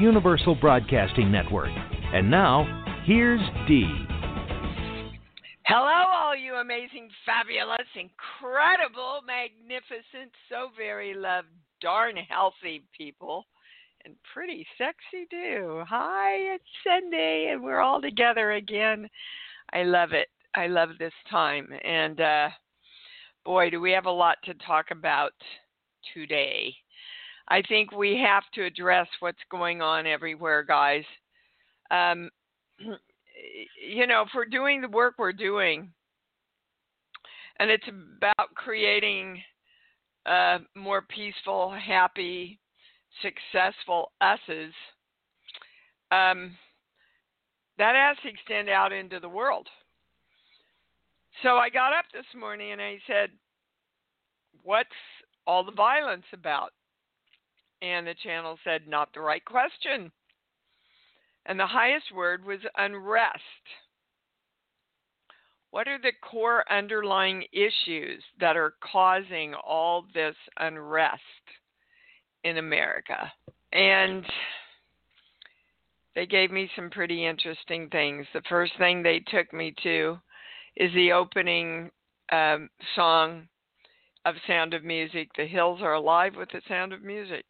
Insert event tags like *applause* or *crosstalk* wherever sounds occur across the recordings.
Universal Broadcasting Network. And now, here's Dee. Hello, all you amazing, fabulous, incredible, magnificent, so very loved, darn healthy people and pretty sexy too. Hi, it's Sunday and we're all together again. I love it. I love this time. And uh boy, do we have a lot to talk about today. I think we have to address what's going on everywhere, guys. Um *clears throat* you know, if we're doing the work we're doing, and it's about creating a more peaceful, happy, successful us's, um, that has to extend out into the world. So I got up this morning and I said, What's all the violence about? And the channel said, Not the right question. And the highest word was unrest. What are the core underlying issues that are causing all this unrest? in America. And they gave me some pretty interesting things. The first thing they took me to is the opening um, song of Sound of Music. The hills are alive with the sound of music.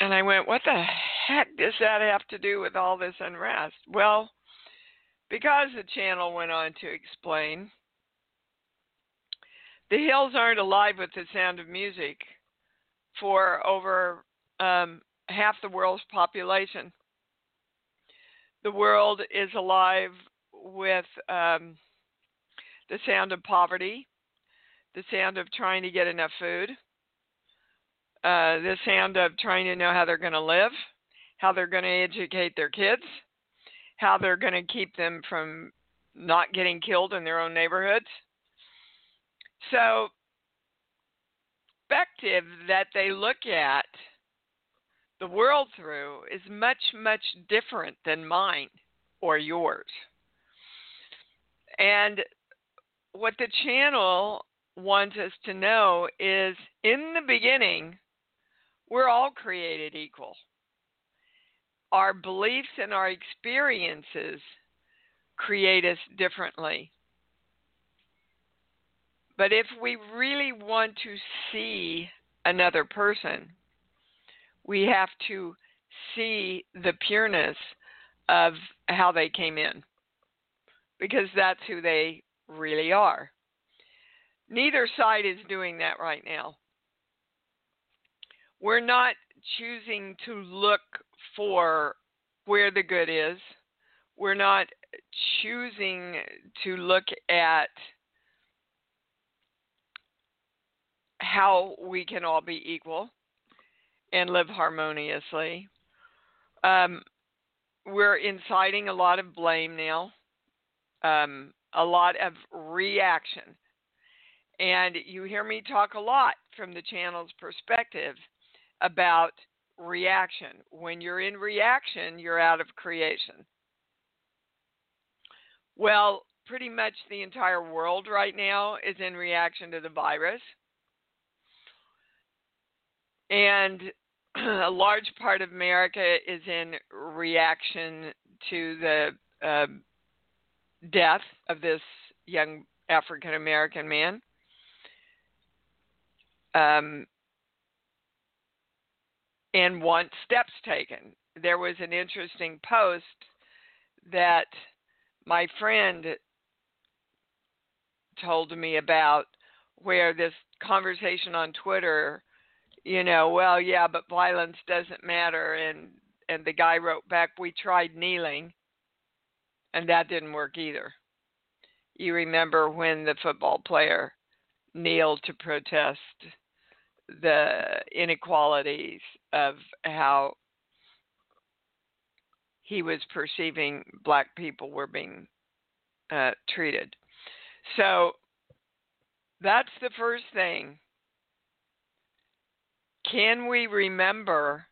And I went, what the heck does that have to do with all this unrest? Well, because the channel went on to explain, the hills aren't alive with the sound of music for over um, half the world's population. The world is alive with um, the sound of poverty, the sound of trying to get enough food, uh, the sound of trying to know how they're going to live, how they're going to educate their kids, how they're going to keep them from not getting killed in their own neighborhoods. So perspective that they look at the world through is much, much different than mine or yours. And what the channel wants us to know is in the beginning, we're all created equal. Our beliefs and our experiences create us differently. But if we really want to see another person, we have to see the pureness of how they came in because that's who they really are. Neither side is doing that right now. We're not choosing to look for where the good is. We're not choosing to look at how we can all be equal and live harmoniously. Um, we're inciting a lot of blame now, um, a lot of reaction. And you hear me talk a lot from the channel's perspective about reaction. When you're in reaction, you're out of creation. Well, pretty much the entire world right now is in reaction to the virus. And *clears throat* a large part of America is in reaction to the uh, death of this young African American man. Um, and want steps taken. there was an interesting post that my friend told me about where this conversation on Twitter, you know, well, yeah, but violence doesn't matter and and the guy wrote back, "We tried kneeling and that didn't work either." You remember when the football player kneeled to protest the inequalities of how he was perceiving black people were being uh, treated. So that's the first thing. Can we remember?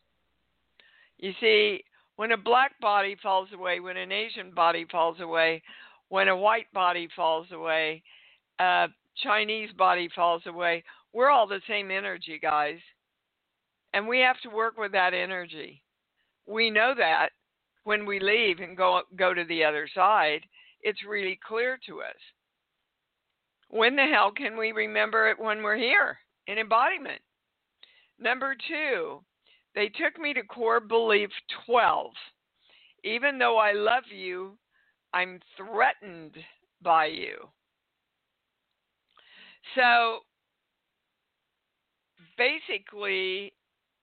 You see, when a black body falls away, when an Asian body falls away, when a white body falls away, a Chinese body falls away, we're all the same energy, guys. And we have to work with that energy. We know that when we leave and go go to the other side, it's really clear to us. When the hell can we remember it when we're here in embodiment? Number 2, they took me to core belief 12. Even though I love you, I'm threatened by you. So basically,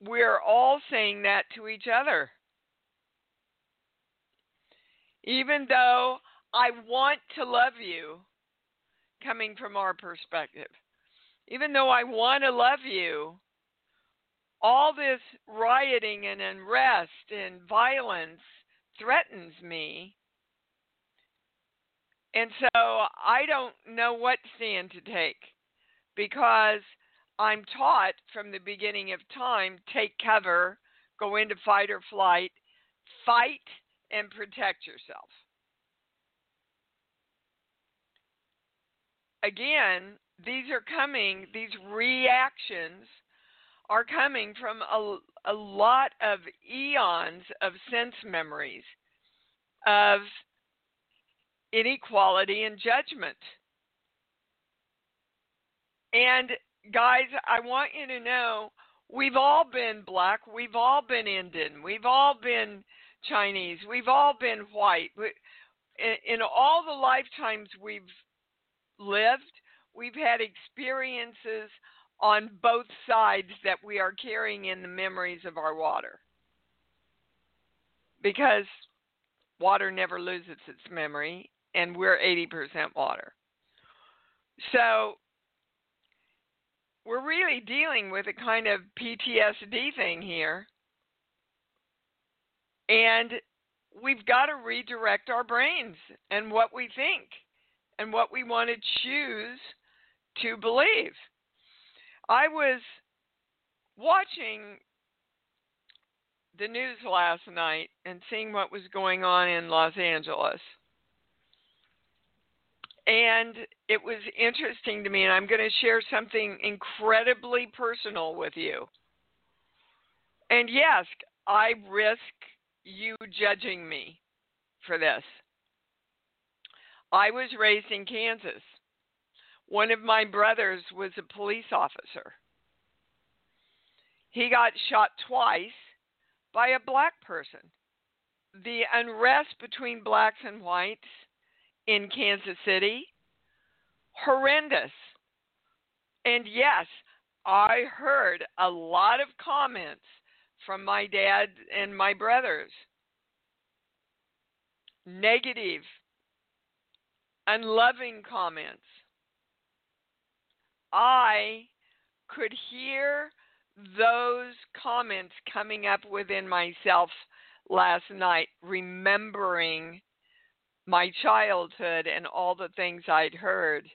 we're all saying that to each other. Even though I want to love you, coming from our perspective, even though I want to love you, all this rioting and unrest and violence threatens me. And so I don't know what stand to take because I'm taught from the beginning of time take cover, go into fight or flight, fight and protect yourself. Again, these are coming, these reactions are coming from a, a lot of eons of sense memories of inequality and judgment. And guys, I want you to know we've all been black, we've all been Indian, we've all been Chinese, we've all been white. In all the lifetimes we've lived, we've had experiences on both sides that we are carrying in the memories of our water. Because water never loses its memory, and we're 80% water. So we're really dealing with a kind of PTSD thing here. And we've got to redirect our brains and what we think and what we want to choose to believe. I was watching the news last night and seeing what was going on in Los Angeles. And it was interesting to me, and I'm going to share something incredibly personal with you. And yes, I risk you judging me for this. I was raised in Kansas. One of my brothers was a police officer. He got shot twice by a black person. The unrest between blacks and whites in Kansas City, horrendous. And yes, I heard a lot of comments from my dad and my brothers. Negative, unloving comments. I could hear those comments coming up within myself last night, remembering my childhood and all the things I'd heard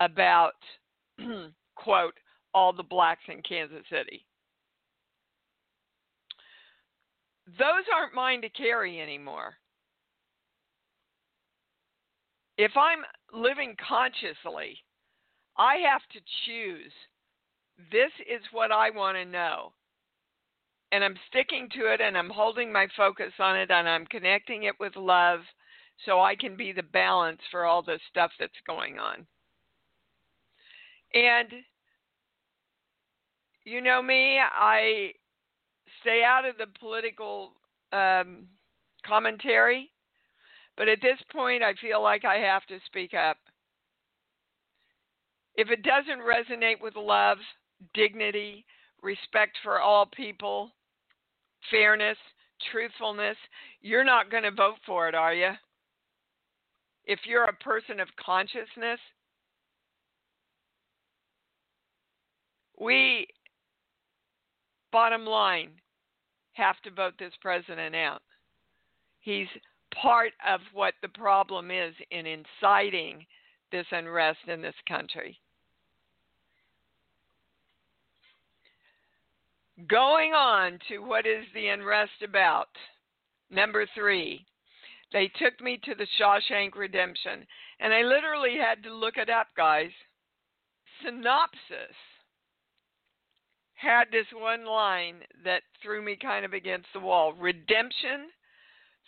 about, *clears throat* quote, all the blacks in Kansas City. Those aren't mine to carry anymore. If I'm living consciously, I have to choose. This is what I want to know. And I'm sticking to it and I'm holding my focus on it and I'm connecting it with love so I can be the balance for all the stuff that's going on. And you know me, I stay out of the political um, commentary, but at this point, I feel like I have to speak up. If it doesn't resonate with love, dignity, respect for all people, fairness, truthfulness, you're not going to vote for it, are you? If you're a person of consciousness, we, bottom line, have to vote this president out. He's part of what the problem is in inciting this unrest in this country. Going on to what is the unrest about. Number three, they took me to the Shawshank Redemption, and I literally had to look it up, guys. Synopsis had this one line that threw me kind of against the wall redemption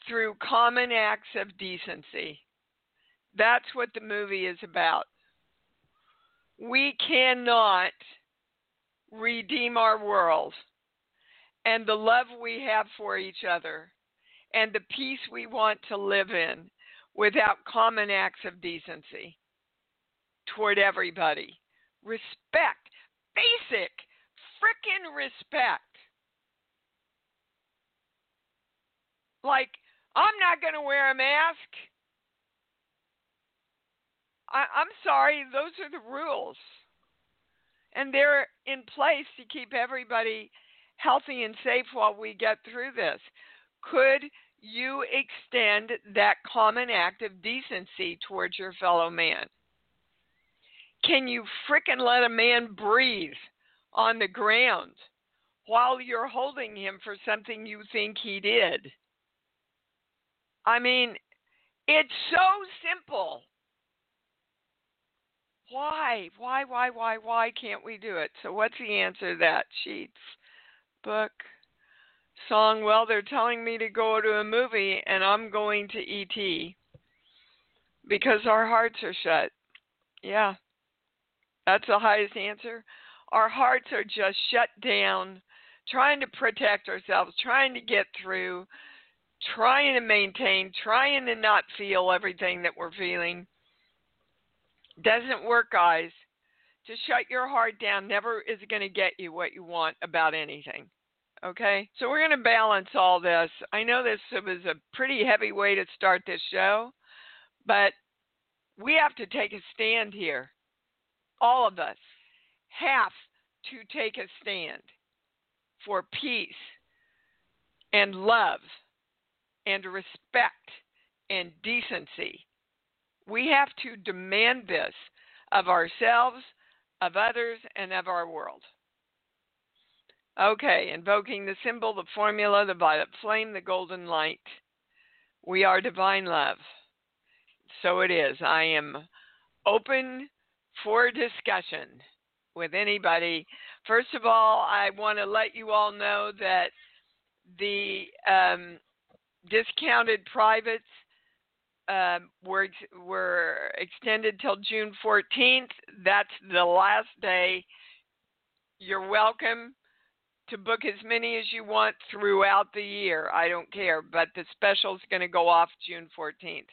through common acts of decency. That's what the movie is about. We cannot redeem our world and the love we have for each other and the peace we want to live in without common acts of decency toward everybody. Respect, basic, freaking respect. Like, I'm not going to wear a mask. I, I'm sorry, those are the rules and they're in place to keep everybody healthy and safe while we get through this. Could you extend that common act of decency towards your fellow man? Can you frickin' let a man breathe on the ground while you're holding him for something you think he did? I mean, it's so simple why, why, why, why, why can't we do it? So, what's the answer to that? Sheets, book, song. Well, they're telling me to go to a movie, and I'm going to ET because our hearts are shut. Yeah, that's the highest answer. Our hearts are just shut down, trying to protect ourselves, trying to get through, trying to maintain, trying to not feel everything that we're feeling doesn't work, guys. To shut your heart down never is going to get you what you want about anything. Okay? So we're going to balance all this. I know this was a pretty heavy way to start this show, but we have to take a stand here. All of us have to take a stand for peace and love and respect and decency we have to demand this of ourselves, of others, and of our world. Okay, invoking the symbol, the formula, the violet flame, the golden light. We are divine love. So it is. I am open for discussion with anybody. First of all, I want to let you all know that the um, discounted privates um, were were extended till June 14th. That's the last day. You're welcome to book as many as you want throughout the year. I don't care, but the special is going to go off June 14th.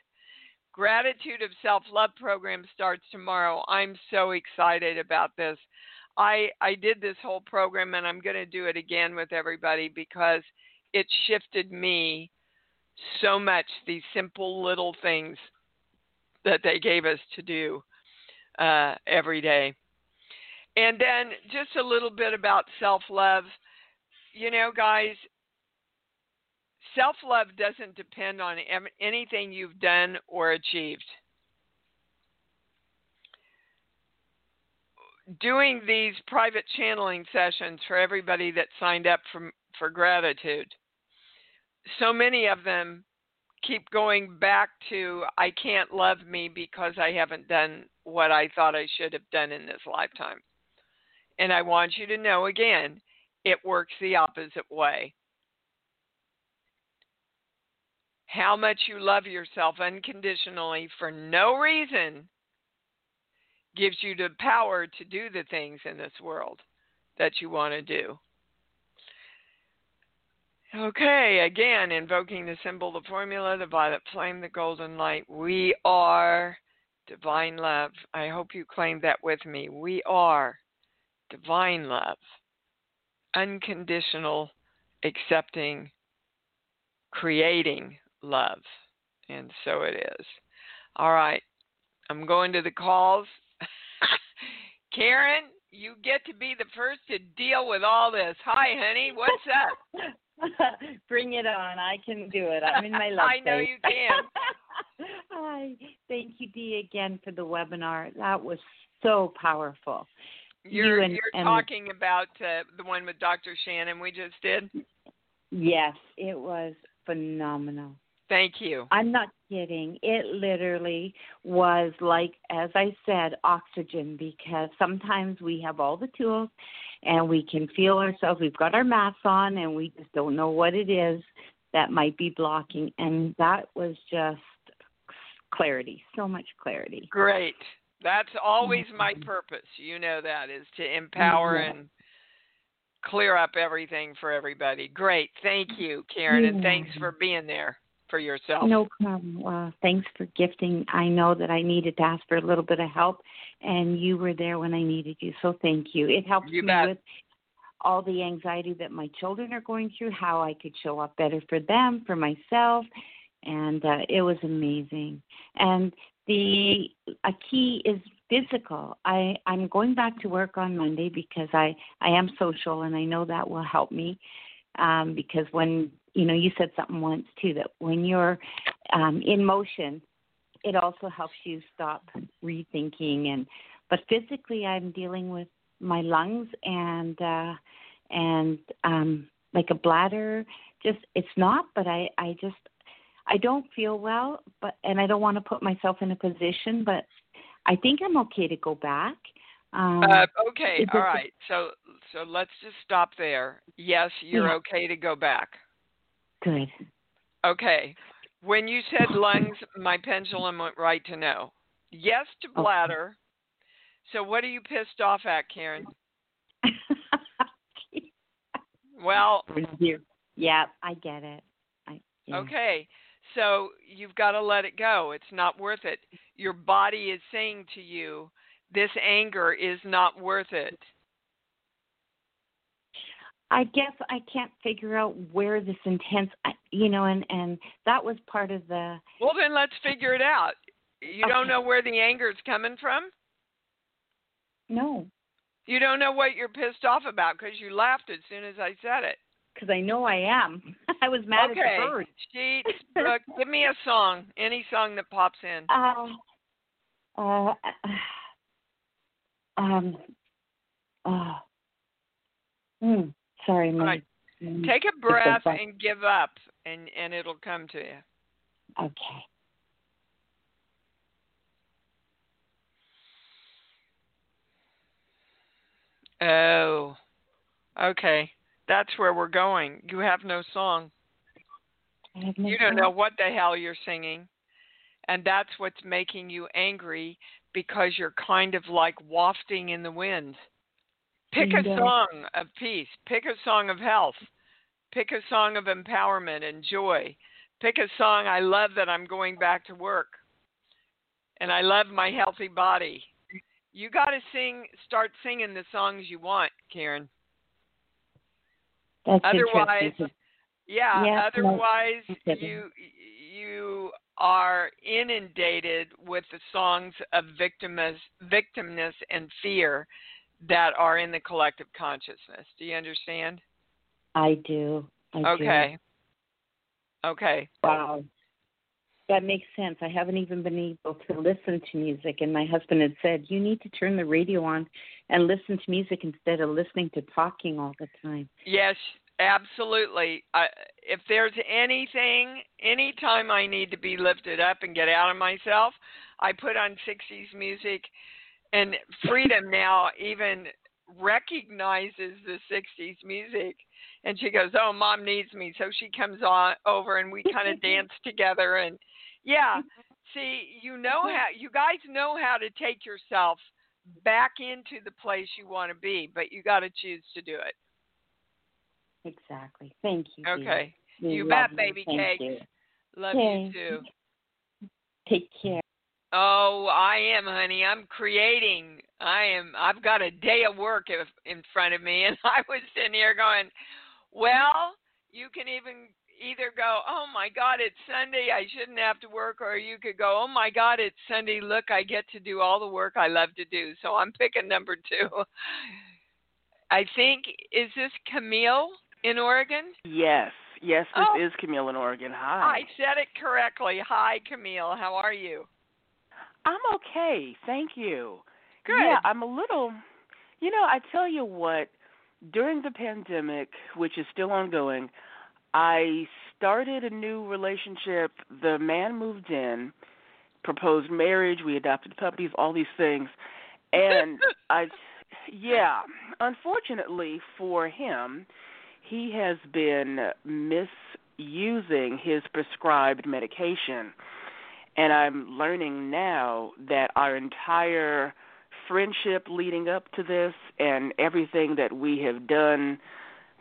Gratitude of Self Love program starts tomorrow. I'm so excited about this. I I did this whole program and I'm going to do it again with everybody because it shifted me so much these simple little things that they gave us to do uh, every day. And then just a little bit about self love. You know, guys, self love doesn't depend on anything you've done or achieved. Doing these private channeling sessions for everybody that signed up for, for gratitude so many of them keep going back to I can't love me because I haven't done what I thought I should have done in this lifetime. And I want you to know again, it works the opposite way. How much you love yourself unconditionally for no reason gives you the power to do the things in this world that you want to do. Okay, again, invoking the symbol, the formula, the violet flame, the golden light. We are divine love. I hope you claim that with me. We are divine love, unconditional, accepting, creating love. And so it is. All right, I'm going to the calls. *coughs* Karen, you get to be the first to deal with all this. Hi, honey. What's up? *laughs* Bring it on. I can do it. I'm in my *laughs* love I know you can. *laughs* Hi. Thank you, Dee, again for the webinar. That was so powerful. You're You and- you're and- talking about uh, the one with Dr. Shannon we just did. Yes, it was phenomenal. Thank you. I'm not kidding. It literally was like, as I said, oxygen because sometimes we have all the tools and we can feel ourselves. We've got our masks on and we just don't know what it is that might be blocking. And that was just clarity, so much clarity. Great. That's always my Mhm. purpose. You know that is to empower Yeah. and clear up everything for everybody. Great. Thank you, Karen, and thanks for being there for yourself. No problem. Well, thanks for gifting. I know that I needed to ask for a little bit of help, and you were there when I needed you. So thank you. It helps You me bet. with all the anxiety that my children are going through, how I could show up better for them, for myself, and uh, it was amazing. And the a key is physical. I I'm going back to work on Monday because I I am social, and I know that will help me. Um, because when you know you said something once too that when you're um, in motion, it also helps you stop rethinking and. But physically, I'm dealing with my lungs and uh, and um, like a bladder. Just it's not, but I I just I don't feel well, but and I don't want to put myself in a position, but I think I'm okay to go back. Um, Uh, okay, all right. So so let's just stop there. Yes, you're Yeah. okay to go back. Good. Okay. When you said lungs, my pendulum went right to no. Yes to bladder. So what are you pissed off at, Karen? *laughs* Well, yeah, I get it. I, yeah. okay. So you've got to let it go. It's not worth it. Your body is saying to you, this anger is not worth it. I guess I can't figure out where this intense, you know, and and that was part of the. Well, then let's figure it out. You don't know where the anger is coming from? No, You don't know what you're pissed off about because you laughed as soon as I said it. because I know I am. *laughs* I was mad okay. at the bird. Sheets, *laughs* Brooke, give me a song, any song that pops in. Um, uh, *sighs* um, uh, hmm, sorry, my, Right. mm, Take a breath back. and give up, and and it'll come to you. okay. Oh, okay. That's where we're going. You have no song. Have no You don't song. know what the hell you're singing. And that's what's making you angry because you're kind of like wafting in the wind. Pick a uh, song of peace. Pick a song of health. Pick a song of empowerment and joy. Pick a song I love that I'm going back to work. And I love my healthy body. You got to sing start singing the songs you want, Karen. That's Otherwise. Yeah, Yeah, otherwise you you are inundated with the songs of victimness, victimness and fear that are in the collective consciousness. Do you understand? I do. I do. Okay. Okay. Wow. That makes sense. I haven't even been able to listen to music, and my husband had said you need to turn the radio on and listen to music instead of listening to talking all the time. Yes, absolutely. I, if there's anything, anytime I need to be lifted up and get out of myself, I put on 60s music. And Freedom now even recognizes the 60s music. And she goes, Oh, mom needs me. So she comes on over and we kind of *laughs* dance together. And yeah, mm-hmm. see, you know mm-hmm. how, you guys know how to take yourself back into the place you want to be, but you got to choose to do it. Exactly. Thank you. Okay. You bet, baby Thank cakes. you. Love Okay. you too. Take care. Oh, I am, honey. I'm creating. I am. I've got a day of work if- in front of me, *laughs* and I was sitting here going, "Well, you can even either go, oh my God, it's Sunday. I shouldn't have to work,' or you could go, oh my God, it's Sunday. Look, I get to do all the work I love to do. So I'm picking number two. I think is this Camille in Oregon? Yes, yes, this Oh. is Camille in Oregon. Hi. I said it correctly. Hi, Camille. How are you? I'm okay, thank you. Good. Yeah, I'm a little. You know, I tell you what. During the pandemic, which is still ongoing, I started a new relationship. The man moved in, proposed marriage, we adopted puppies, all these things. And *laughs* I yeah, unfortunately for him, he has been misusing his prescribed medication. And I'm learning now that our entire friendship leading up to this and everything that we have done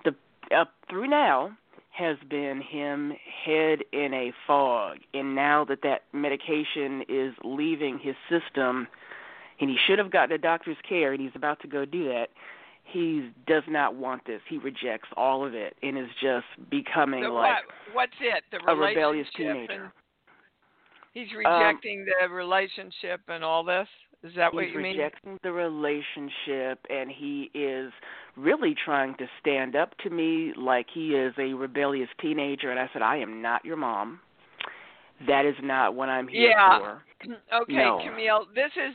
the up through now has been him head in a fog and now that that medication is leaving his system and he should have gotten a doctor's care and he's about to go do that he does not want this he rejects all of it and is just becoming The like what, what's it? The a rebellious teenager. and he's rejecting the relationship and all this. Is that what you mean? He's rejecting the relationship and he is really trying to stand up to me like he is a rebellious teenager and I said I am not your mom. That is not what I'm here Yeah. for. *clears throat* okay, No. Camille, this is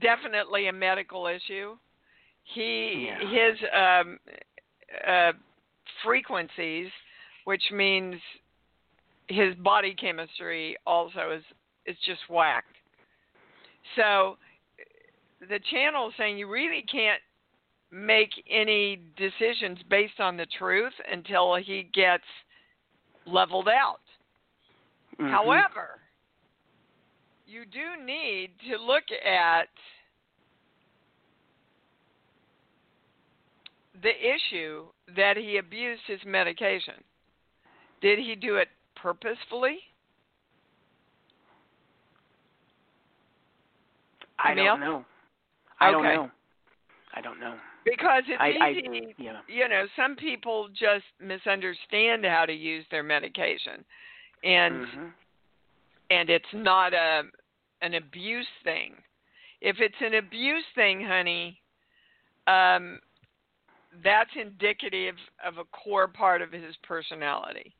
definitely a medical issue. He Yeah. his um uh frequencies, which means his body chemistry also is is just whacked. So the channel is saying you really can't make any decisions based on the truth until he gets leveled out. Mhm. However, you do need to look at the issue that he abused his medication. Did he do it purposefully? I don't know. I don't know. I don't know. Because it's I, I easy, yeah. you know, some people just misunderstand how to use their medication. And Mhm. and it's not a an abuse thing. If it's an abuse thing, honey, um, that's indicative of a core part of his personality,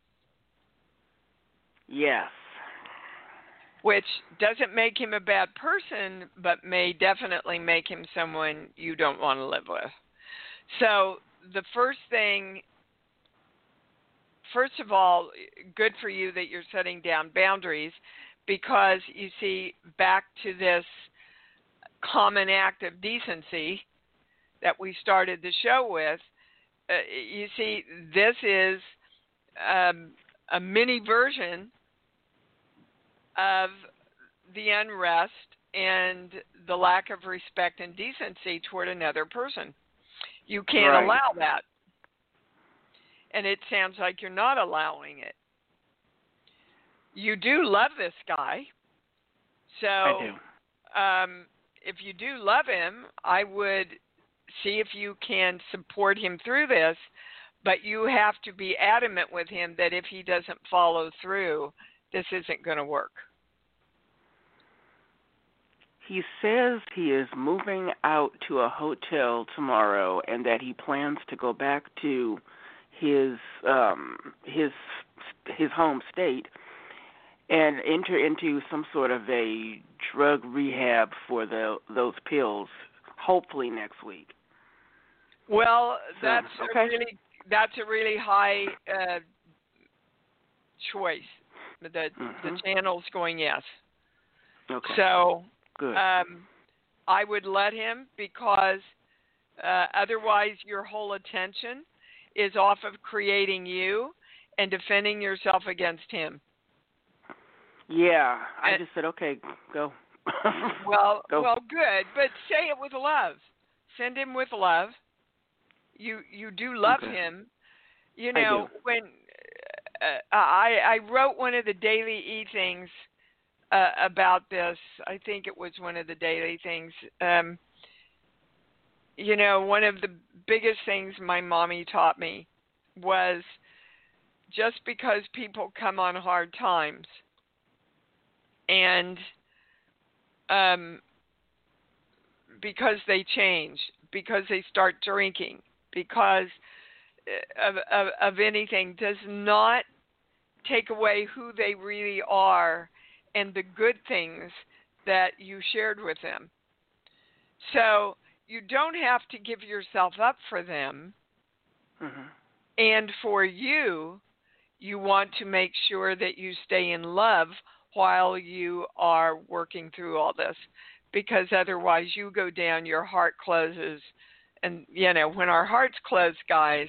Yes. which doesn't make him a bad person, but may definitely make him someone you don't want to live with. So the first thing first of all, good for you that you're setting down boundaries because you see, back to this common act of decency that we started the show with, uh, you see, this is um, a mini version of the unrest and the lack of respect and decency toward another person. You can't Right. allow that. And it sounds like you're not allowing it. You do love this guy. So I do. um, if you do love him, I would see if you can support him through this. But you have to be adamant with him that if he doesn't follow through, this isn't going to work. He says he is moving out to a hotel tomorrow and that he plans to go back to his um his his home state and enter into some sort of a drug rehab for the those pills hopefully next week. Well, So, that's okay. a really that's a really high uh, choice. The the Mhm. channel's going yes. Okay. So good. um, I would let him because uh, otherwise your whole attention is off of creating you and defending yourself against him. yeah, I and- just said okay, go. *laughs* Well, Go. well, good, but say it with love. Send him with love. You you do love Okay. him, You know, when I I wrote one of the daily e things uh, about this. I think it was one of the daily things. Um, you know, one of the biggest things my mommy taught me was just because people come on hard times and um, because they change, because they start drinking, because uh, of, of, of anything, does not take away who they really are and the good things that you shared with them. So you don't have to give yourself up for them. Mhm. And for you, you want to make sure that you stay in love while you are working through all this because otherwise you go down your heart closes and you know when our hearts close guys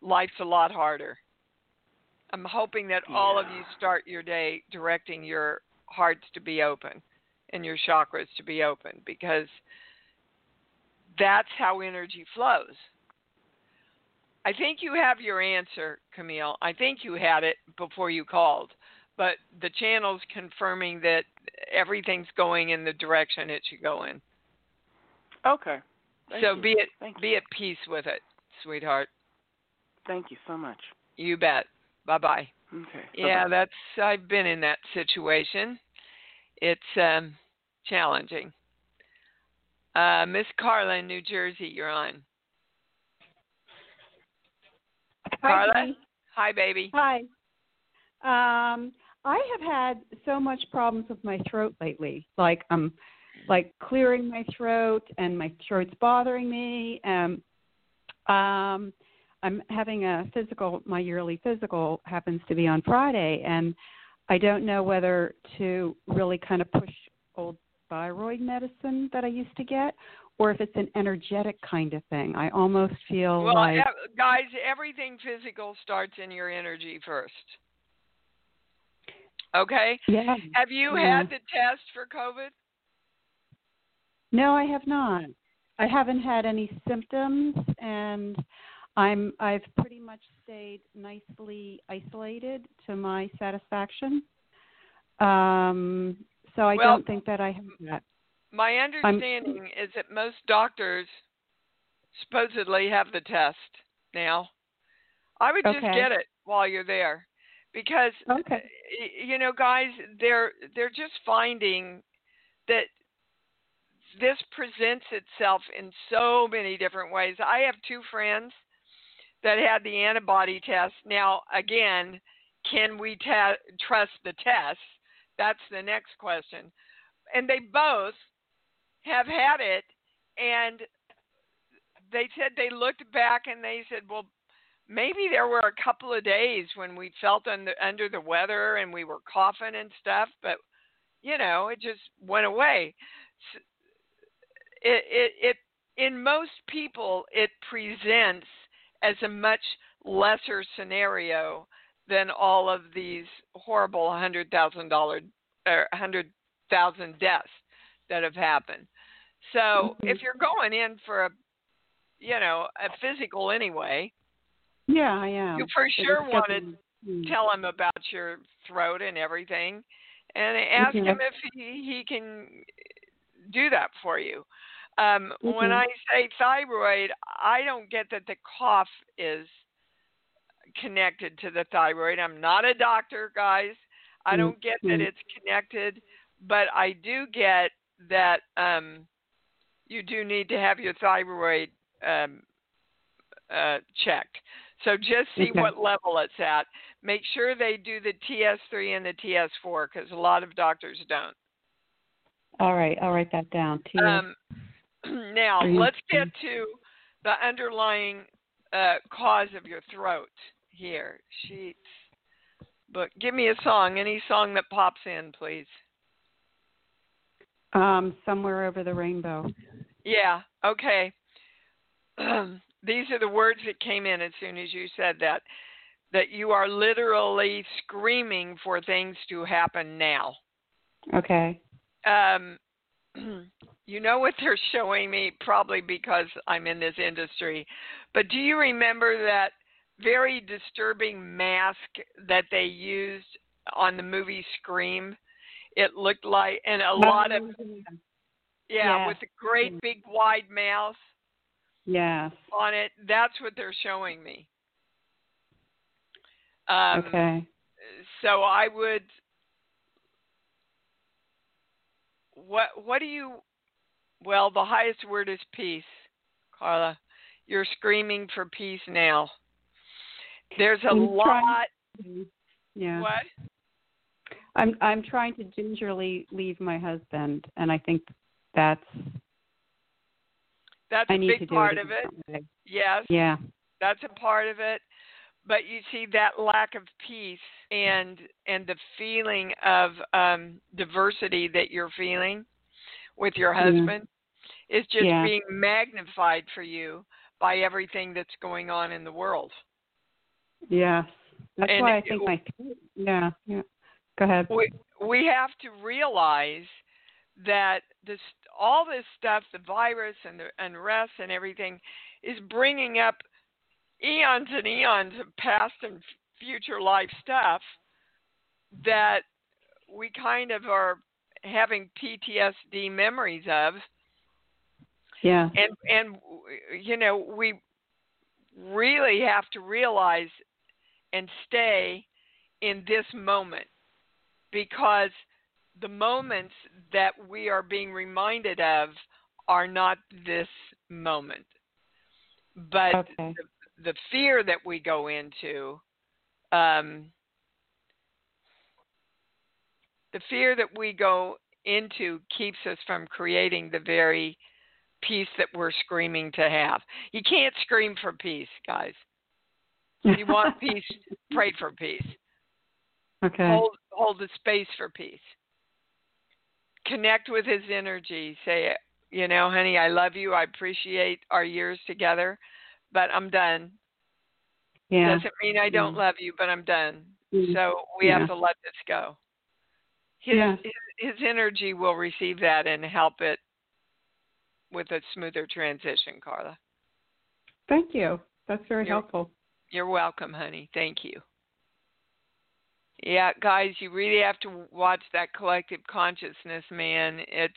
life's a lot harder i'm hoping that all of you start your day directing your hearts to be open and your chakras to be open because that's how energy flows i think you have your answer camille i think you had it before you called but the channel's confirming that everything's going in the direction it should go in. Okay. Thank so you. be at Thank you. be at peace with it, sweetheart. Thank you so much. You bet. Bye bye. Okay. Yeah, Bye-bye. that's I've been in that situation. It's um challenging. Uh Miss Carla in New Jersey, you're on. Carla? Hi, Hi baby. Hi. Um, I have had so much problems with my throat lately. Like um, like clearing my throat, and my throat's bothering me. Um, um, I'm having a physical. My yearly physical happens to be on Friday, and I don't know whether to really kind of push old thyroid medicine that I used to get, or if it's an energetic kind of thing. I almost feel Well, like guys, everything physical starts in your energy first. Okay? yeah. Have you Yeah. had the test for COVID? No, I have not. I haven't had any symptoms and I'm I've pretty much stayed nicely isolated to my satisfaction. Um so I Well- don't think that I have that. My understanding is that most doctors supposedly have the test now. I would just Okay. get it while you're there because Okay. you know guys they're they're just finding that this presents itself in so many different ways. I have two friends that had the antibody test. Now, again, can we ta- trust the test? That's the next question. And they both have had it, and they said they looked back and they said, well, maybe there were a couple of days when we felt under, under the weather and we were coughing and stuff, but you know, it just went away. It, it, it, in most people, it presents as a much lesser scenario than all of these horrible hundred thousand dollar or hundred thousand deaths that have happened. So Mhm. if you're going in for a, you know, a physical anyway, Yeah, I am. you for sure want to definitely- mm. tell him about your throat and everything, and ask Mhm. him if he, he can do that for you. Um, When Mhm. I say thyroid, I don't get that the cough is connected to the thyroid. I'm not a doctor, guys. I don't get that it's connected, but I do get that um, you do need to have your thyroid um, uh, checked. So just see Okay. what level it's at. Make sure they do the TS3 and the TS4 because a lot of doctors don't. All right, I'll write that down. T- Um, *clears throat* now, let's get to the underlying uh, cause of your throat here. Sheets. But give me a song, any song that pops in, please. um somewhere over the rainbow. Yeah, okay. *clears throat* These are the words that came in as soon as you said that. That you are literally screaming for things to happen now. Okay. Um, *clears throat* you know what they're *laughs* showing me, probably because I'm in this industry. But do you remember that very disturbing mask that they used on the movie Scream. It looked like, and a lot of yeah, Yeah. with a great big wide mouth Yeah. on it. That's what they're showing me. Um, okay. So I would. What What do you? Well, the highest word is peace, Carla. You're screaming for peace now. There's a I'm lot. trying- Yeah. What? I'm I'm trying to gingerly leave my husband, and I think that's That's I a big to part it. of it. way. Yes. Yeah. that's a part of it but you see that lack of peace and and the feeling of um diversity that you're feeling with your Yeah. husband is just Yeah. being magnified for you by everything that's going on in the world Yes. That's And why I it- think my yeah yeah. Go ahead. we we have to realize that this all this stuff the virus and the unrest and everything is bringing up eons and eons of past and future life stuff that we kind of are having PTSD memories of Yeah. and and you know we really have to realize and stay in this moment because the moments that we are being reminded of are not this moment but Okay. the, the fear that we go into um, the fear that we go into keeps us from creating the very peace that we're screaming to have. You can't scream for peace, guys. If you want *laughs* peace, pray for peace. okay. Hold hold the space for peace. Connect with his energy. Say, you know, honey, I love you. I appreciate our years together, but I'm done. yeah. Doesn't mean I don't Yeah. love you, but I'm done. Mm. So we Yeah. have to let this go. His, Yeah. his his energy will receive that and help it with a smoother transition, Carla. Thank you. That's very You're- helpful. You're welcome, honey. Thank you. Yeah, guys, you really have to watch that collective consciousness, man. It's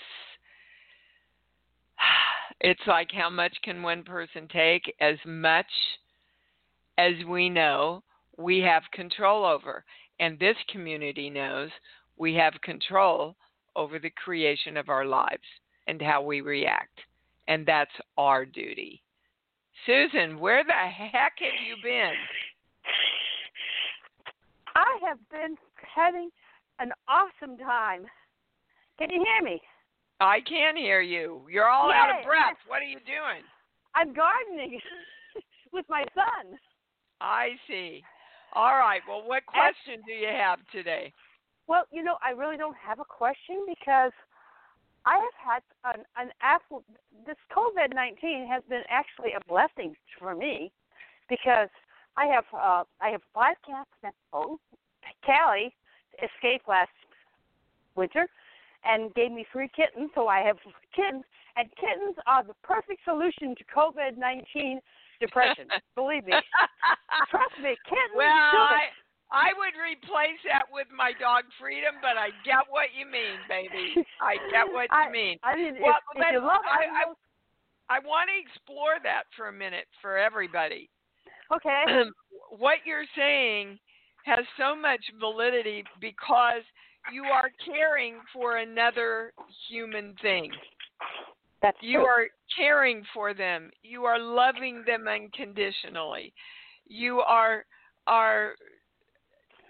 *sighs* it's like how much can one person take as much as we know we have control over. And this community knows we have control over the creation of our lives and how we react. And that's our duty. Susan, where the heck have you been? I have been having an awesome time. Can you hear me? I can hear you. You're all out of Yay. breath. What are you doing? I'm gardening *laughs* with my son. I see. All right. Well, what question do you have today? Well, you know, I really don't have a question because I have had an, an absolute. This COVID nineteen has been actually a blessing for me because I have uh, I have five cats that oh, Callie escaped last winter and gave me three kittens, so I have kittens, and kittens are the perfect solution to COVID nineteen depression. Believe me, *laughs* trust me, kittens. well, do it. I would replace that with my dog Freedom, but I get what you mean, baby. I get what you *laughs* I- mean. I mean, Well, if, if you love I- I- animals, I want to explore that for a minute for everybody. okay. *clears throat* what you're saying has so much validity because you are caring for another human thing. That's You true. are caring for them. You are loving them unconditionally. You are are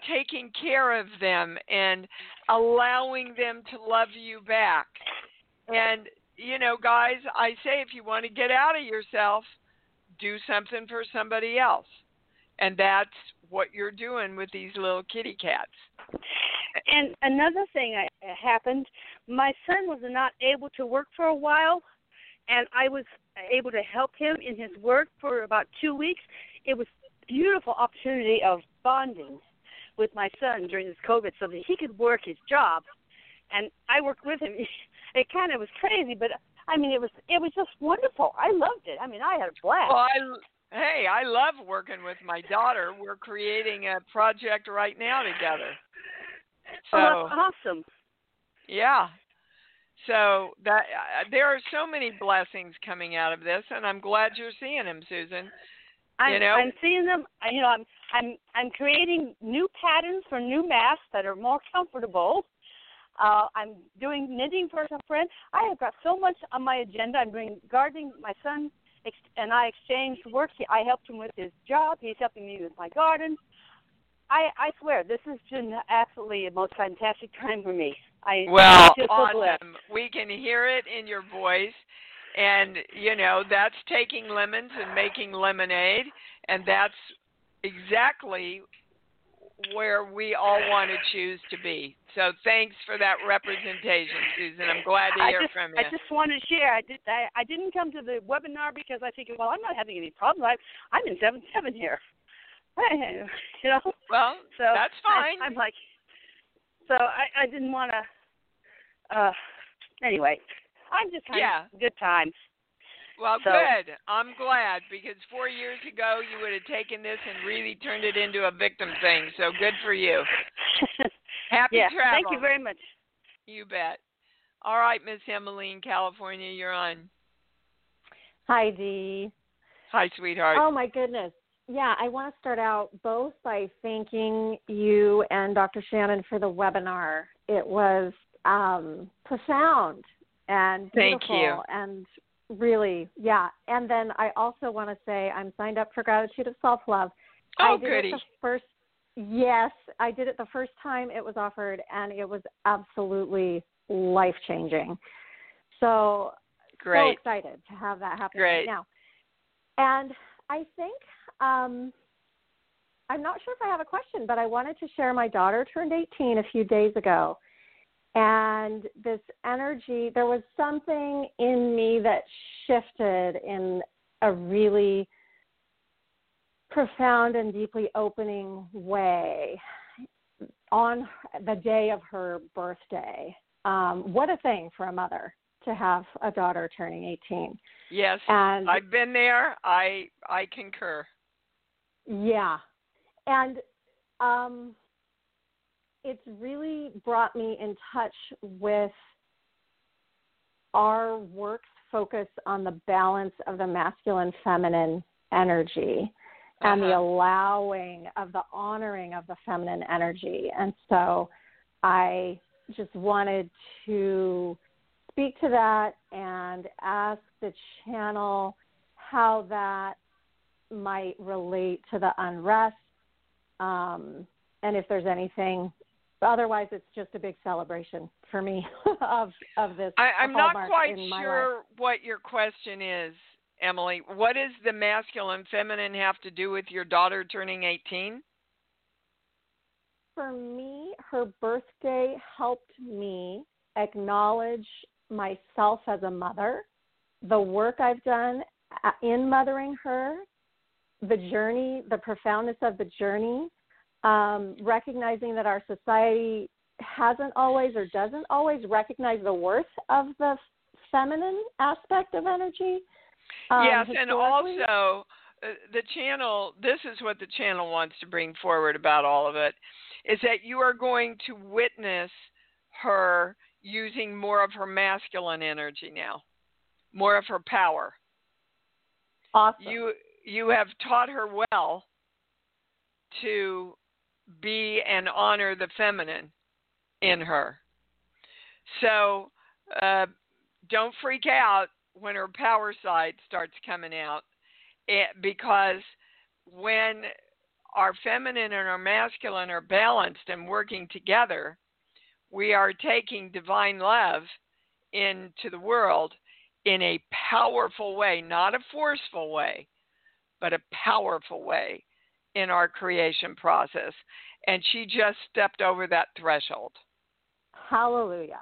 taking care of them and allowing them to love you back. And you know, guys, I say if you want to get out of yourself, do something for somebody else. And that's what you're doing with these little kitty cats. And another thing I, uh, happened, my son was not able to work for a while, and I was able to help him in his work for about two weeks. It was a beautiful opportunity of bonding with my son during this COVID so that he could work his job. And I worked with him. *laughs* It kind of was crazy, but I mean, it was it was just wonderful. I loved it. I mean, I had a blast. Well, I Hey, I love working with my daughter. We're creating a project right now together. So, oh, that's awesome. Yeah. So that uh, there are so many blessings coming out of this, and I'm glad you're seeing them, Susan. I'm, you know, I'm seeing them. I- You know, I'm I'm I'm creating new patterns for new masks that are more comfortable. Uh, I'm doing knitting for a friend. I have got so much on my agenda. I'm doing gardening. My son ex- and I exchanged work. He, I helped him with his job. He's helping me with my garden. I I swear this has been absolutely the most fantastic *laughs* time for me. I well, so blessed. awesome. We can hear it in your voice, and you know that's taking lemons and making lemonade, and that's exactly where we all want to choose to be. So thanks for that representation, Susan. I'm glad to hear just, from you. I just wanted to share. I did. I, I didn't come to the webinar because I think, well, I'm not having any problems. I, I'm in seven seven here. you know. well, So that's fine. I, I'm like, so I, I didn't want to. Uh, anyway, I'm just having Yeah. a good time. Well, So- good. I'm glad because four years ago you would have taken this and really turned it into a victim thing. So good for you. *laughs* Happy yeah. travel. Thank you very much. You bet. All right, Miss Emily in California, you're on. Hi, Dee. Hi, sweetheart. Oh my goodness. Yeah, I want to start out both by thanking you and Dr. Shannon for the webinar. It was um, profound and Thank you. and really, yeah. And then I also want to say I'm signed up for Gratitude of Self Love. oh, I did goody. it the first. Yes, I did it the first time it was offered, and it was absolutely life changing. So Great. so excited to have that happen Great. right now. And I think um, I'm not sure if I have a question, but I wanted to share. My daughter turned 18 a few days ago, and this energy. There was something in me that shifted in a really profound and deeply opening way on the day of her birthday. Um, what a thing for a mother to have a daughter turning 18. Yes. And I've been there. I I concur. yeah. And um it's really brought me in touch with our work's focus on the balance of the masculine feminine energy and the Uh-huh. allowing of the honoring of the feminine energy. And so I just wanted to speak to that and ask the channel how that might relate to the unrest um, and if there's anything otherwise it's just a big celebration for me *laughs* of of this I, I'm not quite in life. sure what your question is, Emily. What does the masculine feminine have to do with your daughter turning 18? for me, her birthday helped me acknowledge myself as a mother, the work I've done uh, in mothering her, the journey, the profoundness of the journey, um, recognizing that our society hasn't always or doesn't always recognize the worth of the feminine aspect of energy. Um, yes, and also uh, the channel. This is what the channel wants to bring forward about all of it, is that you are going to witness her using more of her masculine energy now, more of her power. awesome. You you have taught her well to be and honor the feminine in her. So uh, don't freak out when her power side starts coming out, it, because when our feminine and our masculine are balanced and working together, we are taking divine love into the world in a powerful way, not a forceful way, but a powerful way in our creation process. And she just stepped over that threshold. Hallelujah.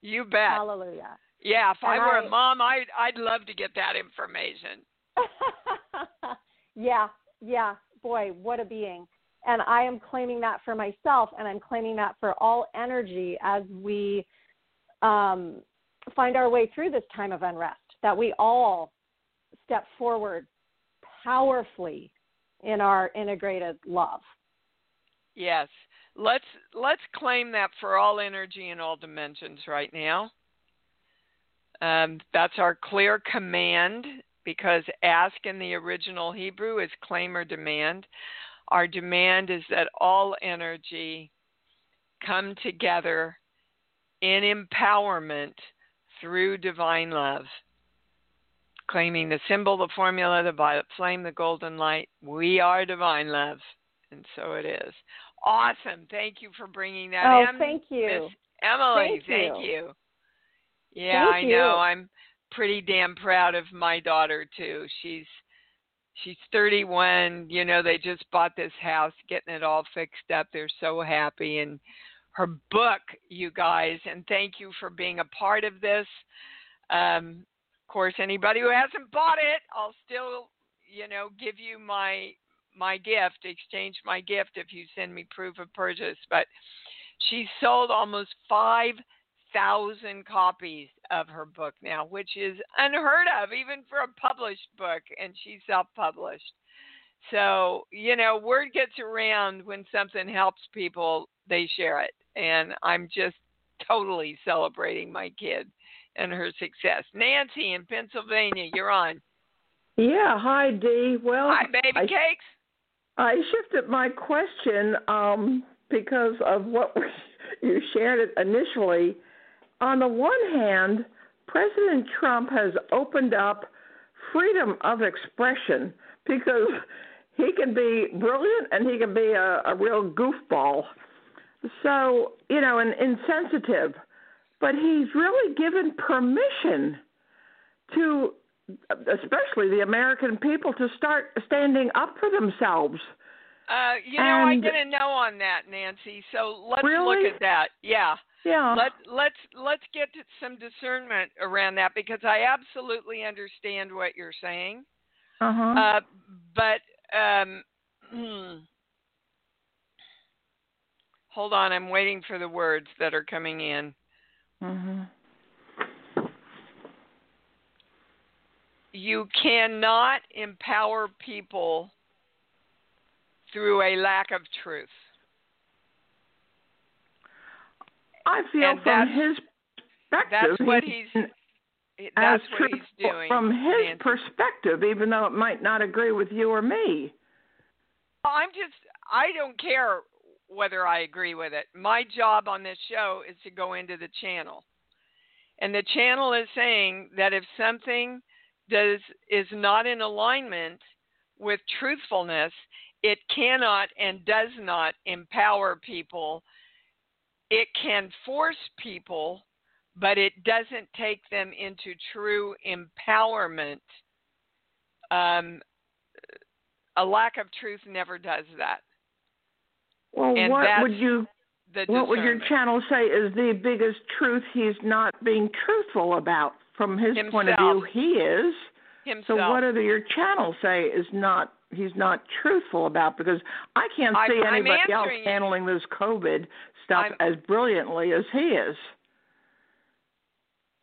You bet. Hallelujah. Yeah, if I And were I- a mom, I'd I'd love to get that information. *laughs* yeah, yeah. Boy, what a being. And I am claiming that for myself, and I'm claiming that for all energy as we um, find our way through this time of unrest, that we all step forward powerfully in our integrated love. Yes. Let's let's claim that for all energy and all dimensions right now. Um, that's our clear command because ask in the original Hebrew is claim or demand. Our demand is that all energy come together in empowerment through divine love. Claiming the symbol, the formula, the violet flame, the golden light. We are divine love. And so it is. Awesome. Thank you for bringing that oh, in. thank you. Miss Emily, thank you. Thank you. Yeah, thank I you. know. I'm pretty damn proud of my daughter too. She's she's 31. You know, they just bought this house, getting it all fixed up. They're so happy and her book, you guys, and thank you for being a part of this. Um, course, anybody who hasn't bought it, I'll still, you know, give you my my gift, exchange my gift if you send me proof of purchase. But she sold almost five thousand copies of her book now, which is unheard of even for a published book, and she's self-published. So, you know, word gets around when something helps people, they share it. And I'm just totally celebrating my kid and her success. Nancy in Pennsylvania, you're on. Yeah, hi Dee. Well, Hi, baby I, cakes. I shifted my question um, because of what *laughs* you shared it initially. On the one hand, President Trump has opened up freedom of expression because he can be brilliant and he can be a, a real goofball. So, you know, and insensitive. But he's really given permission to, especially the American people, to start standing up for themselves. Uh, you know, I And- get a no on that, Nancy. So let's Really? look at that. Yeah. Yeah. Let let's let's get to some discernment around that because I absolutely understand what you're saying. uh-huh. Uh, but um, hmm. *clears throat* hold on, I'm waiting for the words that are coming in. Mhm. You cannot empower people through a lack of truth. I feel And from his perspective, That's what he's That's what he's doing. from his Nancy. perspective, even though it might not agree with you or me. I'm just. I don't care whether I agree with it. My job on this show is to go into the channel, and the channel is saying that if something does is not in alignment with truthfulness, it cannot and does not empower people. It can force people, but it doesn't take them into true empowerment. Um, a lack of truth never does that. Well, And what would you what would your channel say is the biggest truth he's not being truthful about? From his point of view, he is. himself? So what do your channel say is not he's not truthful about? Because I can't see I'm anybody else handling this COVID stuff I'm- as brilliantly as he is.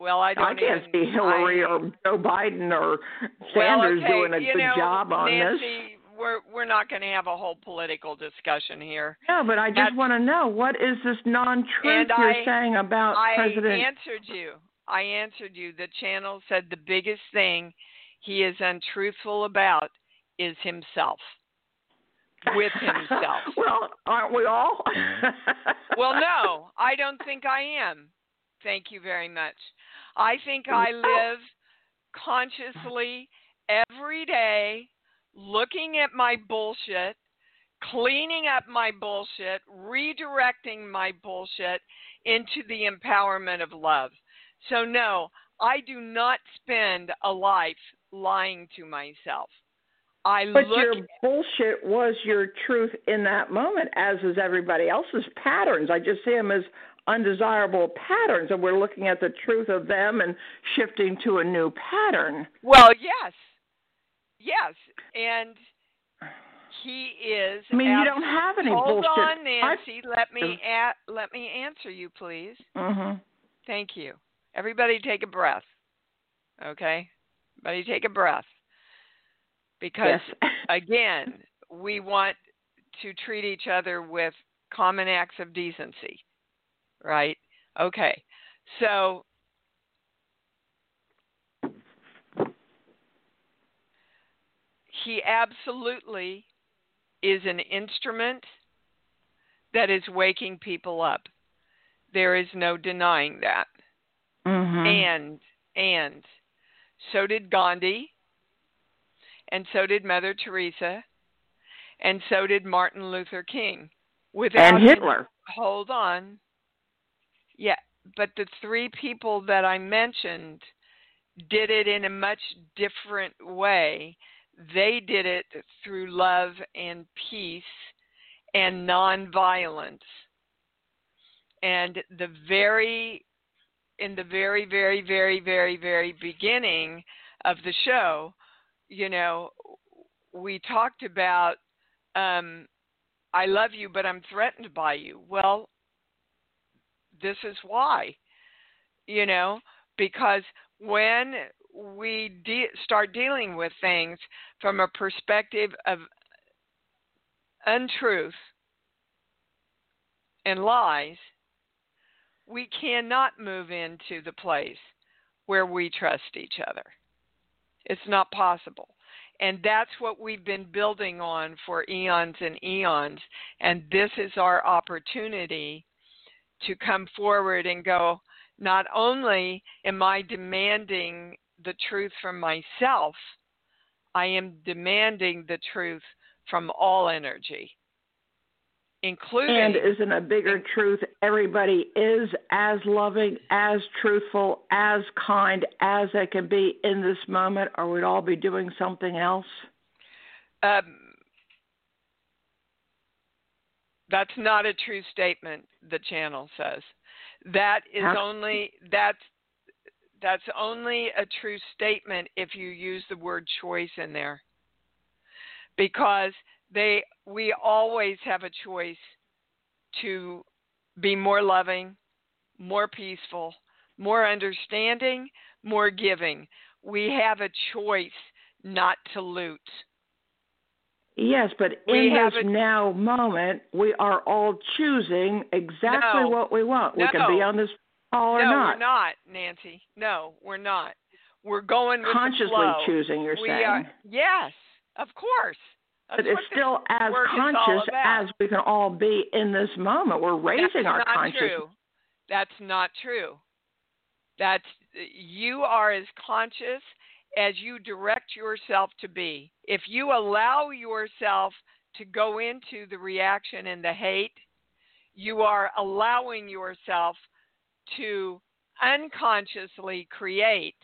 well, I don't I can't even, see Hillary I, or Joe Biden or well, Sanders okay, doing a good know, job on Nancy, this. We're we're not going to have a whole political discussion here. Yeah, but I just That's- want to know what is this non-truth you're I- saying about I President? I answered you. I answered you. The channel said the biggest thing he is untruthful about is himself. With himself. *laughs* well, aren't we all? *laughs* well, no, I don't think I am. Thank you very much. I think I oh. live consciously every day looking at my bullshit, cleaning up my bullshit, redirecting my bullshit into the empowerment of love. So, no, I do not spend a life lying to myself. I But look your bullshit was your truth in that moment, as is everybody else's patterns. I just see them as undesirable patterns, and we're looking at the truth of them and shifting to a new pattern. Well, yes, yes, and he is. I mean, you don't have any Hold bullshit. on, Nancy. Let me a- let me answer you, please. hmm Thank you. Everybody, take a breath. Okay, everybody, take a breath. because yes. *laughs* again, we want to treat each other with common acts of decency, right? Okay, so he absolutely is an instrument that is waking people up. There is no denying that. Mm-hmm. And and so did Gandhi, and so did Mother Teresa, and so did Martin Luther King. Without and Hitler. hold on. Yeah, but the three people that I mentioned did it in a much different way. They did it through love and peace and nonviolence. And the very, in the very, very, very, very, very beginning of the show, you know, we talked about, um, I love you, but I'm threatened by you. Well, this is why, you know, because when we de- start dealing with things from a perspective of untruth and lies, we cannot move into the place where we trust each other. It's not possible. And that's what we've been building on for eons and eons. And this is our opportunity to come forward and go, not only am I demanding the truth from myself, I am demanding the truth from all energy, including. And isn't a bigger truth everybody is as loving, as truthful, as kind as they can be in this moment, or we'd all be doing something else? Um, that's not a true statement. The channel says that is only that's that's only a true statement if you use the word choice in there because they we always have a choice to be more loving, more peaceful, more understanding, more giving. We have a choice not to loot. Yes, but We in this a- now moment, we are all choosing exactly No. what we want. We can be on this no, not. we're not, Nancy. No, we're not. We're going with Consciously the flow. choosing, you're we saying. Are, yes, of course. That's but it's still as work is all conscious as we can all be in this moment. We're raising That's our not consciousness. True. That's not true. That's you are as conscious as you direct yourself to be. If you allow yourself to go into the reaction and the hate, you are allowing yourself to unconsciously create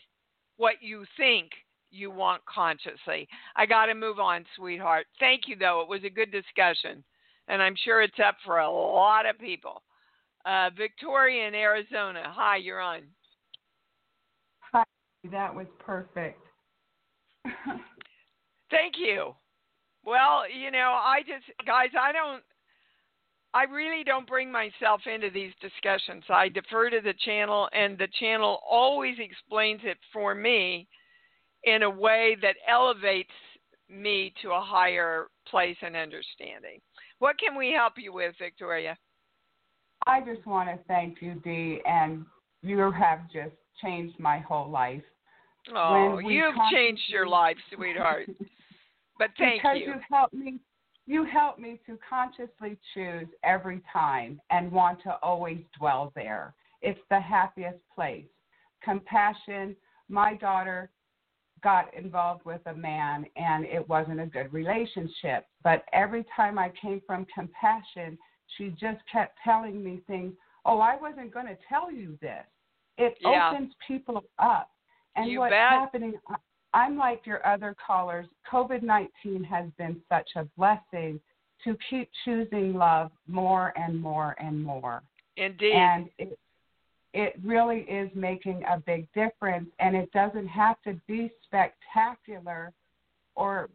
what you think you want consciously. I got to move on, sweetheart. Thank you, though. It was a good discussion, and I'm sure it's up for a lot of people. Uh, Victoria in Arizona. Hi, you're on. Hi, that was perfect. *laughs* Thank you. Well, you know, I just, guys, I don't, I really don't bring myself into these discussions. I defer to the channel, and the channel always explains it for me in a way that elevates me to a higher place and understanding. What can we help you with, Victoria? I just want to thank you, Dee, and you have just changed my whole life. Oh, you've changed your life, sweetheart. *laughs* But thank you. because you. you help me you help me to consciously choose every time and want to always dwell there. It's the happiest place. Compassion. My daughter got involved with a man and it wasn't a good relationship. But every time I came from compassion, she just kept telling me things. Oh, I wasn't going to tell you this. It Yeah. opens people up. And You what's bet. happening, I'm like your other callers. COVID 19 has been such a blessing to keep choosing love more and more and more. Indeed. And it, it really is making a big difference. And it doesn't have to be spectacular or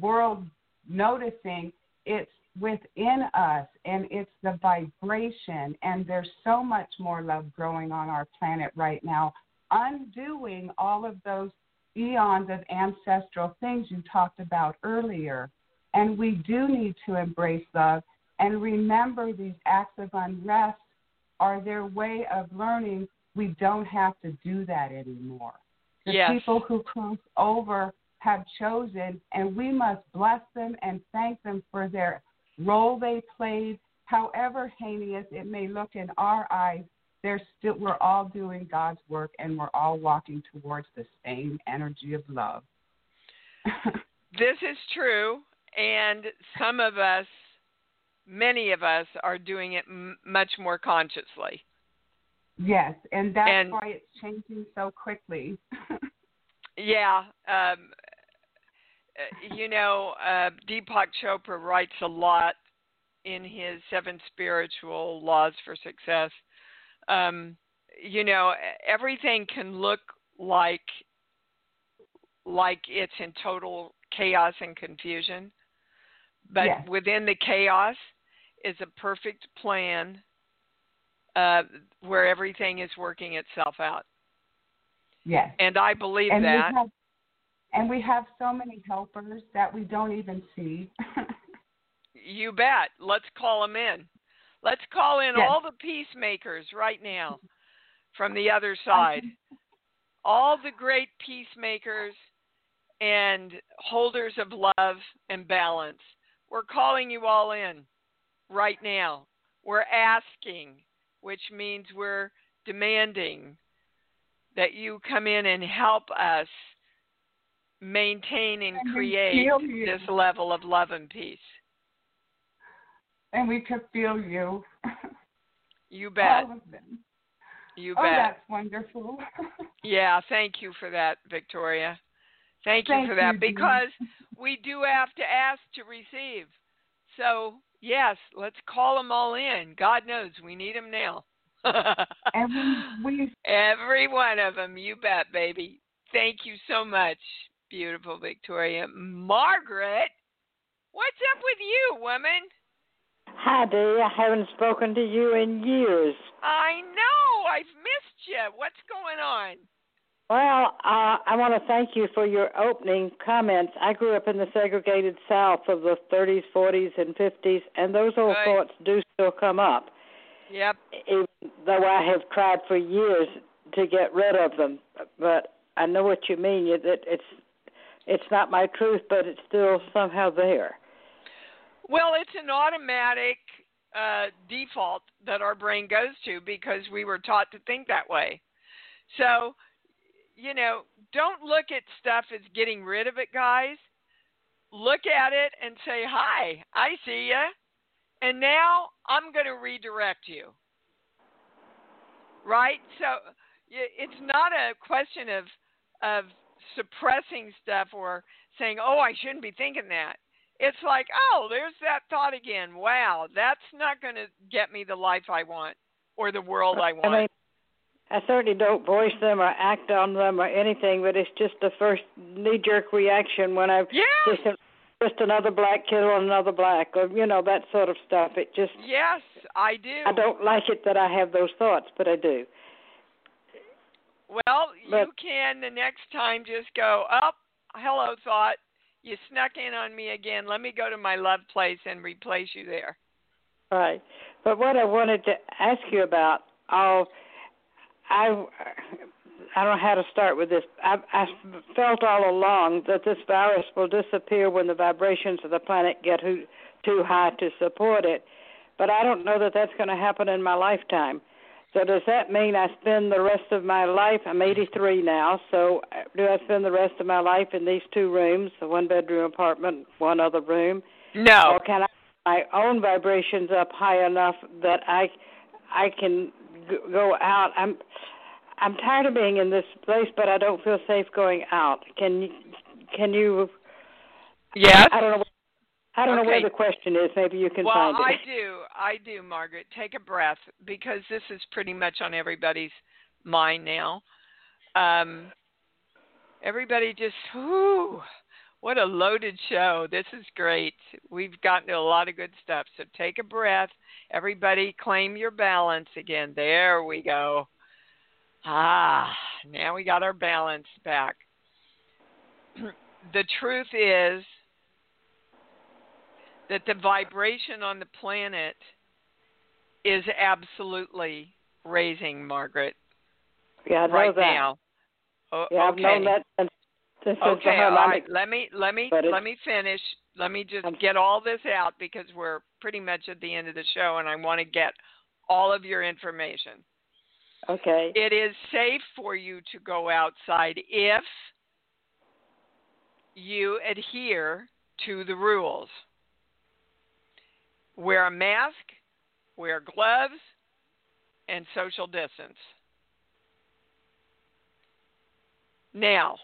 world noticing. It's within us and it's the vibration. And there's so much more love growing on our planet right now, undoing all of those eons of ancestral things you talked about earlier. And we do need to embrace love and remember these acts of unrest are their way of learning we don't have to do that anymore. The yes. people who cross over have chosen, and we must bless them and thank them for their role they played, however heinous it may look in our eyes. They're still, we're all doing God's work, and we're all walking towards the same energy of love. *laughs* this is true, and some of us, many of us, are doing it m- much more consciously. Yes, and that's and, why it's changing so quickly. *laughs* yeah, um, uh, you know, uh, Deepak Chopra writes a lot in his Seven Spiritual Laws for Success. Um, you know, everything can look like like it's in total chaos and confusion, but yes. within the chaos is a perfect plan uh, where everything is working itself out. Yes. And I believe and that. We have, and we have so many helpers that we don't even see. *laughs* you bet. Let's call them in. Let's call in yes. all the peacemakers right now *laughs* from the other side. all the great peacemakers and holders of love and balance. We're calling you all in right now. We're asking which means we're demanding that you come in and help us maintain and, and create this level of love and peace. And we could feel you. You *laughs* bet. You oh, bet. that's wonderful. *laughs* yeah, thank you for that, Victoria. Thank you thank for that you, because we do have to ask to receive. So Yes, let's call them all in. God knows we need them now. *laughs* we, we every one of them, you bet, baby. Thank you so much, beautiful Victoria. Margaret, what's up with you, woman? Hi, Dee. I haven't spoken to you in years. I know. I've missed you. What's going on? Well, uh, I want to thank you for your opening comments. I grew up in the segregated South of the 30s, 40s, and 50s, and those old right. thoughts do still come up. Yep. Even though I have tried for years to get rid of them, but I know what you mean. That it's it's not my truth, but it's still somehow there. Well, it's an automatic uh, default that our brain goes to because we were taught to think that way. So you know, don't look at stuff as getting rid of it, guys. Look at it and say, "Hi, I see you," and now I'm going to redirect you. Right? So it's not a question of of suppressing stuff or saying, "Oh, I shouldn't be thinking that." It's like, "Oh, there's that thought again. Wow, that's not going to get me the life I want or the world I want." I mean, I certainly don't voice them or act on them or anything, but it's just the first knee jerk reaction when I yeah. just just another black kid on another black or you know that sort of stuff. It just yes, I do. I don't like it that I have those thoughts, but I do. Well, but, you can the next time just go up. Oh, hello, thought. You snuck in on me again. Let me go to my love place and replace you there. Right. But what I wanted to ask you about, all I I don't know how to start with this. I, I felt all along that this virus will disappear when the vibrations of the planet get too, too high to support it, but I don't know that that's going to happen in my lifetime. So does that mean I spend the rest of my life? I'm 83 now, so uh, do I spend the rest of my life in these two rooms, the one-bedroom apartment, one other room? No. Or can I my own vibrations up high enough that I I can go out. I'm I'm tired of being in this place, but I don't feel safe going out. Can you can you? Yes. I don't know. I don't okay. know where the question is. Maybe you can well, find it. Well, I *laughs* do. I do, Margaret. Take a breath because this is pretty much on everybody's mind now. Um, everybody just, whoo, what a loaded show. This is great. We've gotten to a lot of good stuff. So take a breath. Everybody claim your balance again. There we go. Ah, now we got our balance back. *clears throat* the truth is that the vibration on the planet is absolutely raising, Margaret. Yeah, I know right that. now. O- Yeah, I've known that since, since Okay, all right. Let me let me let me finish. Let me just get all this out because we're pretty much at the end of the show, and I want to get all of your information. Okay. It is safe for you to go outside if you adhere to the rules. Wear a mask, wear gloves, and social distance. Now,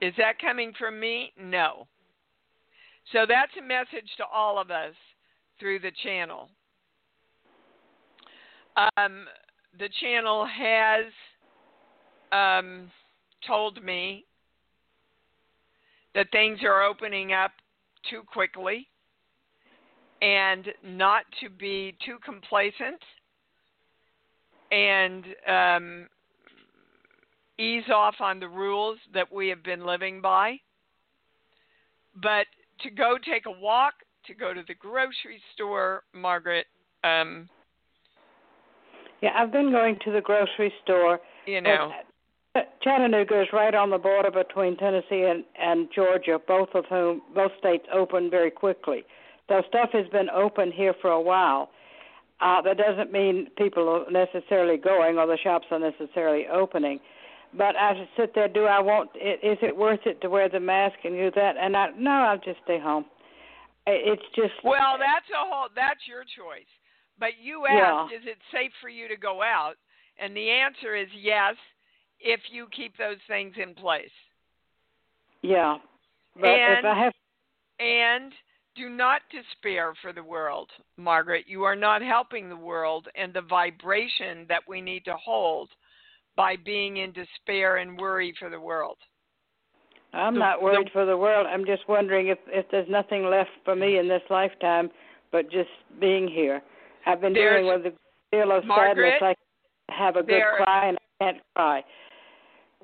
is that coming from me? No. So that's a message to all of us through the channel. Um, the channel has um, told me that things are opening up too quickly and not to be too complacent and um, ease off on the rules that we have been living by. But to go take a walk, to go to the grocery store, Margaret, um, Yeah, I've been going to the grocery store. you know, Chattanooga is right on the border between Tennessee and, and Georgia, both of whom both states open very quickly. So stuff has been open here for a while. Uh, that doesn't mean people are necessarily going or the shops are necessarily opening. But I just sit there. Do I want? i- Is it worth it to wear the mask and do that? And I no, I'll just stay home. It's just Well, that's a whole that's your choice. But you Yeah. asked, is it safe for you to go out? And the answer is yes, if you keep those things in place. yeah. But and if I have and do not despair for the world, Margaret. You are not helping the world and the vibration that we need to hold by being in despair and worry for the world. I'm The- not worried for the world. I'm just wondering if if there's nothing left for me mm. in this lifetime but just being here. I've been dealing with a deal of Margaret, sadness. I have a good there- cry and I can't cry.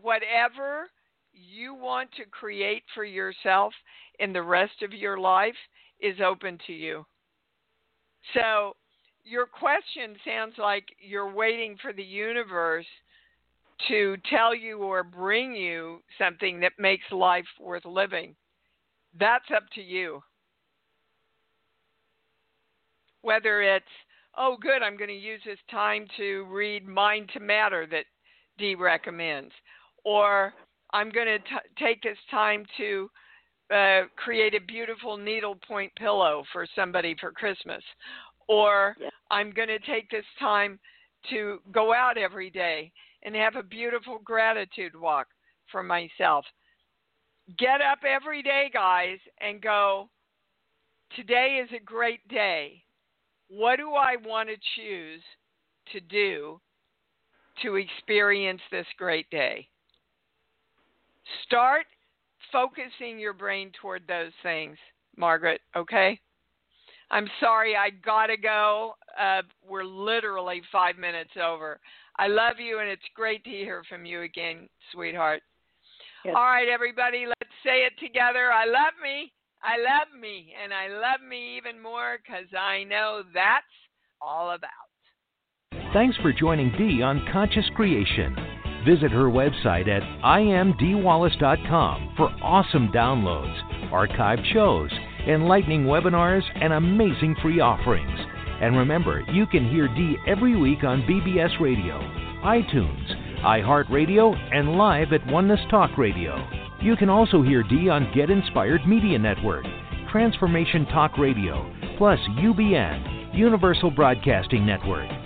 whatever you want to create for yourself in the rest of your life is open to you. So, your question sounds like you're waiting for the universe to tell you or bring you something that makes life worth living. That's up to you. Whether it's, oh, good, I'm going to use this time to read Mind to Matter that Dee recommends, or I'm going to take this time to uh, create a beautiful needlepoint pillow for somebody for Christmas, or Yeah. I'm going to take this time to go out every day and have a beautiful gratitude walk for myself. Get up every day, guys, and go, today is a great day. What do I want to choose to do to experience this great day? Start focusing your brain toward those things, Margaret, okay? I'm sorry, I gotta go. Uh, we're literally five minutes over. I love you, and it's great to hear from you again, sweetheart. Yes. All right, everybody, let's say it together. I love me. I love me, and I love me even more because I know that's all about. Thanks for joining Dee on Conscious Creation. Visit her website at iamdeewallace.com for awesome downloads, archived shows, enlightening webinars, and amazing free offerings. And remember, you can hear Dee every week on BBS Radio, iTunes, iHeartRadio, and live at Oneness Talk Radio. You can also hear Dee on Get Inspired Media Network, Transformation Talk Radio, plus UBN, Universal Broadcasting Network.